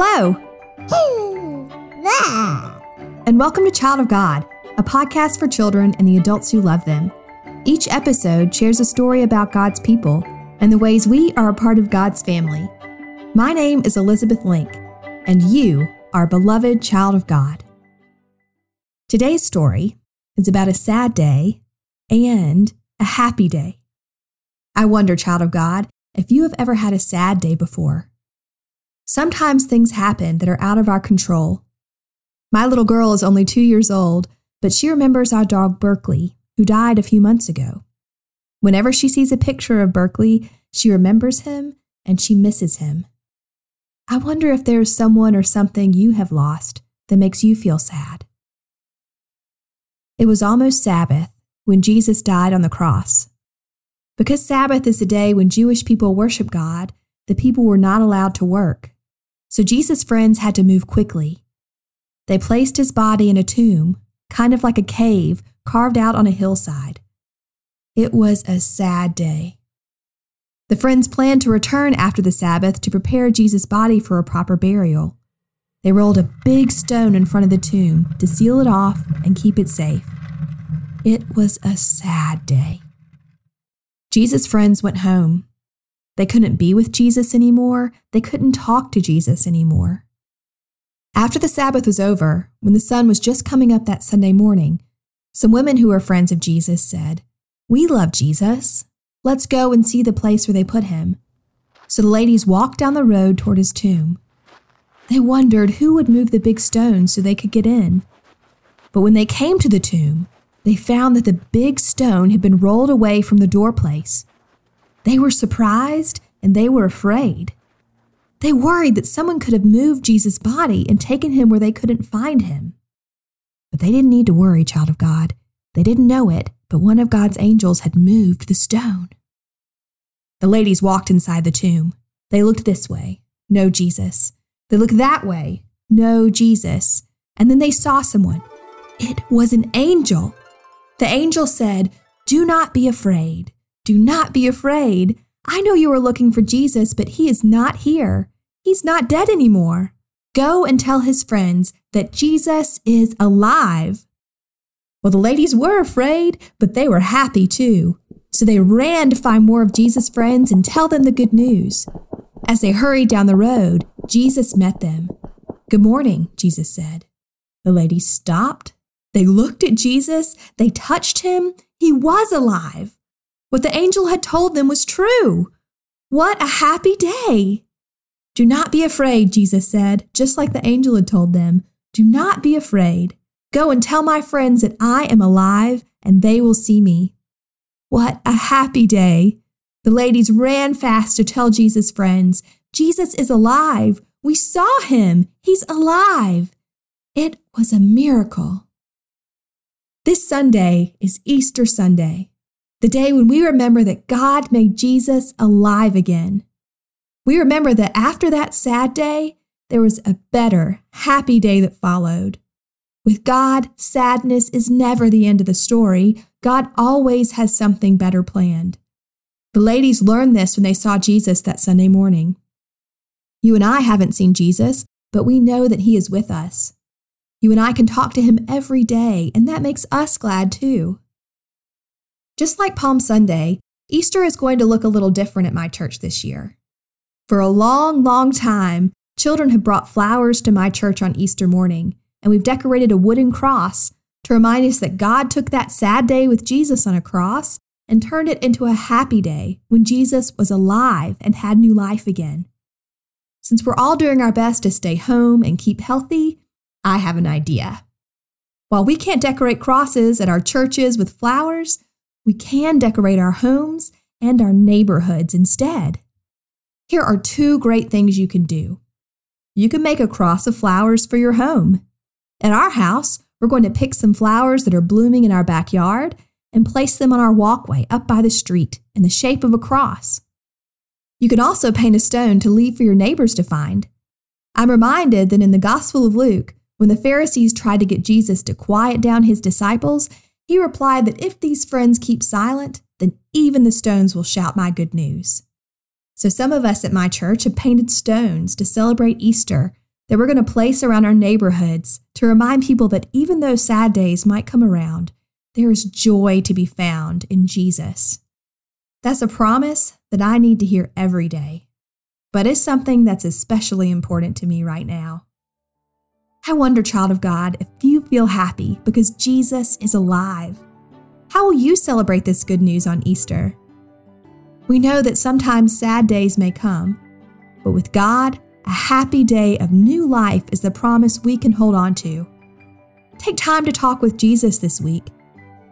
Hello, and welcome to Child of God, a podcast for children and the adults who love them. Each episode shares a story about God's people and the ways we are a part of God's family. My name is Elizabeth Link, and you are beloved child of God. Today's story is about a sad day and a happy day. I wonder, child of God, if you have ever had a sad day before. Sometimes things happen that are out of our control. My little girl is only two years old, but she remembers our dog Berkeley, who died a few months ago. Whenever she sees a picture of Berkeley, she remembers him and she misses him. I wonder if there is someone or something you have lost that makes you feel sad. It was almost Sabbath when Jesus died on the cross. Because Sabbath is the day when Jewish people worship God, the people were not allowed to work. So Jesus' friends had to move quickly. They placed his body in a tomb, kind of like a cave carved out on a hillside. It was a sad day. The friends planned to return after the Sabbath to prepare Jesus' body for a proper burial. They rolled a big stone in front of the tomb to seal it off and keep it safe. It was a sad day. Jesus' friends went home. They couldn't be with Jesus anymore. They couldn't talk to Jesus anymore. After the Sabbath was over, when the sun was just coming up that Sunday morning, some women who were friends of Jesus said, We love Jesus. Let's go and see the place where they put him. So the ladies walked down the road toward his tomb. They wondered who would move the big stone so they could get in. But when they came to the tomb, they found that the big stone had been rolled away from the doorplace. They were surprised and they were afraid. They worried that someone could have moved Jesus' body and taken him where they couldn't find him. But they didn't need to worry, child of God. They didn't know it, but one of God's angels had moved the stone. The ladies walked inside the tomb. They looked this way, no Jesus. They looked that way, no Jesus. And then they saw someone. It was an angel. The angel said, Do not be afraid. Do not be afraid. I know you are looking for Jesus, but he is not here. He's not dead anymore. Go and tell his friends that Jesus is alive. Well, the ladies were afraid, but they were happy too. So they ran to find more of Jesus' friends and tell them the good news. As they hurried down the road, Jesus met them. Good morning, Jesus said. The ladies stopped. They looked at Jesus. They touched him. He was alive. What the angel had told them was true. What a happy day! Do not be afraid, Jesus said, just like the angel had told them. Do not be afraid. Go and tell my friends that I am alive and they will see me. What a happy day! The ladies ran fast to tell Jesus' friends, Jesus is alive. We saw him. He's alive. It was a miracle. This Sunday is Easter Sunday the day when we remember that God made Jesus alive again. We remember that after that sad day, there was a better, happy day that followed. With God, sadness is never the end of the story. God always has something better planned. The ladies learned this when they saw Jesus that Sunday morning. You and I haven't seen Jesus, but we know that he is with us. You and I can talk to him every day, and that makes us glad too. Just like Palm Sunday, Easter is going to look a little different at my church this year. For a long, long time, children have brought flowers to my church on Easter morning, and we've decorated a wooden cross to remind us that God took that sad day with Jesus on a cross and turned it into a happy day when Jesus was alive and had new life again. Since we're all doing our best to stay home and keep healthy, I have an idea. While we can't decorate crosses at our churches with flowers, we can decorate our homes and our neighborhoods instead. Here are two great things you can do. You can make a cross of flowers for your home. At our house, we're going to pick some flowers that are blooming in our backyard and place them on our walkway up by the street in the shape of a cross. You can also paint a stone to leave for your neighbors to find. I'm reminded that in the Gospel of Luke, when the Pharisees tried to get Jesus to quiet down his disciples, he replied that if these friends keep silent, then even the stones will shout my good news. So some of us at my church have painted stones to celebrate Easter that we're going to place around our neighborhoods to remind people that even though sad days might come around, there is joy to be found in Jesus. That's a promise that I need to hear every day, but it's something that's especially important to me right now. I wonder, child of God, if you feel happy because Jesus is alive. How will you celebrate this good news on Easter? We know that sometimes sad days may come, but with God, a happy day of new life is the promise we can hold on to. Take time to talk with Jesus this week.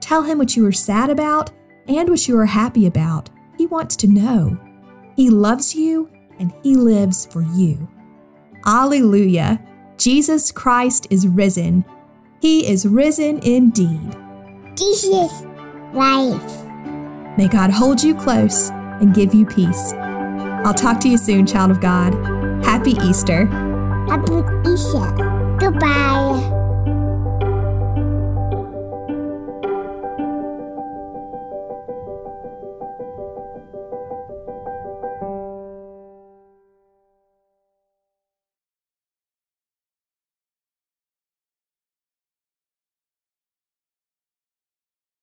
Tell him what you are sad about and what you are happy about. He wants to know. He loves you and he lives for you. Alleluia! Jesus Christ is risen. He is risen indeed. Jesus, life. May God hold you close and give you peace. I'll talk to you soon, child of God. Happy Easter. Happy Easter. Goodbye.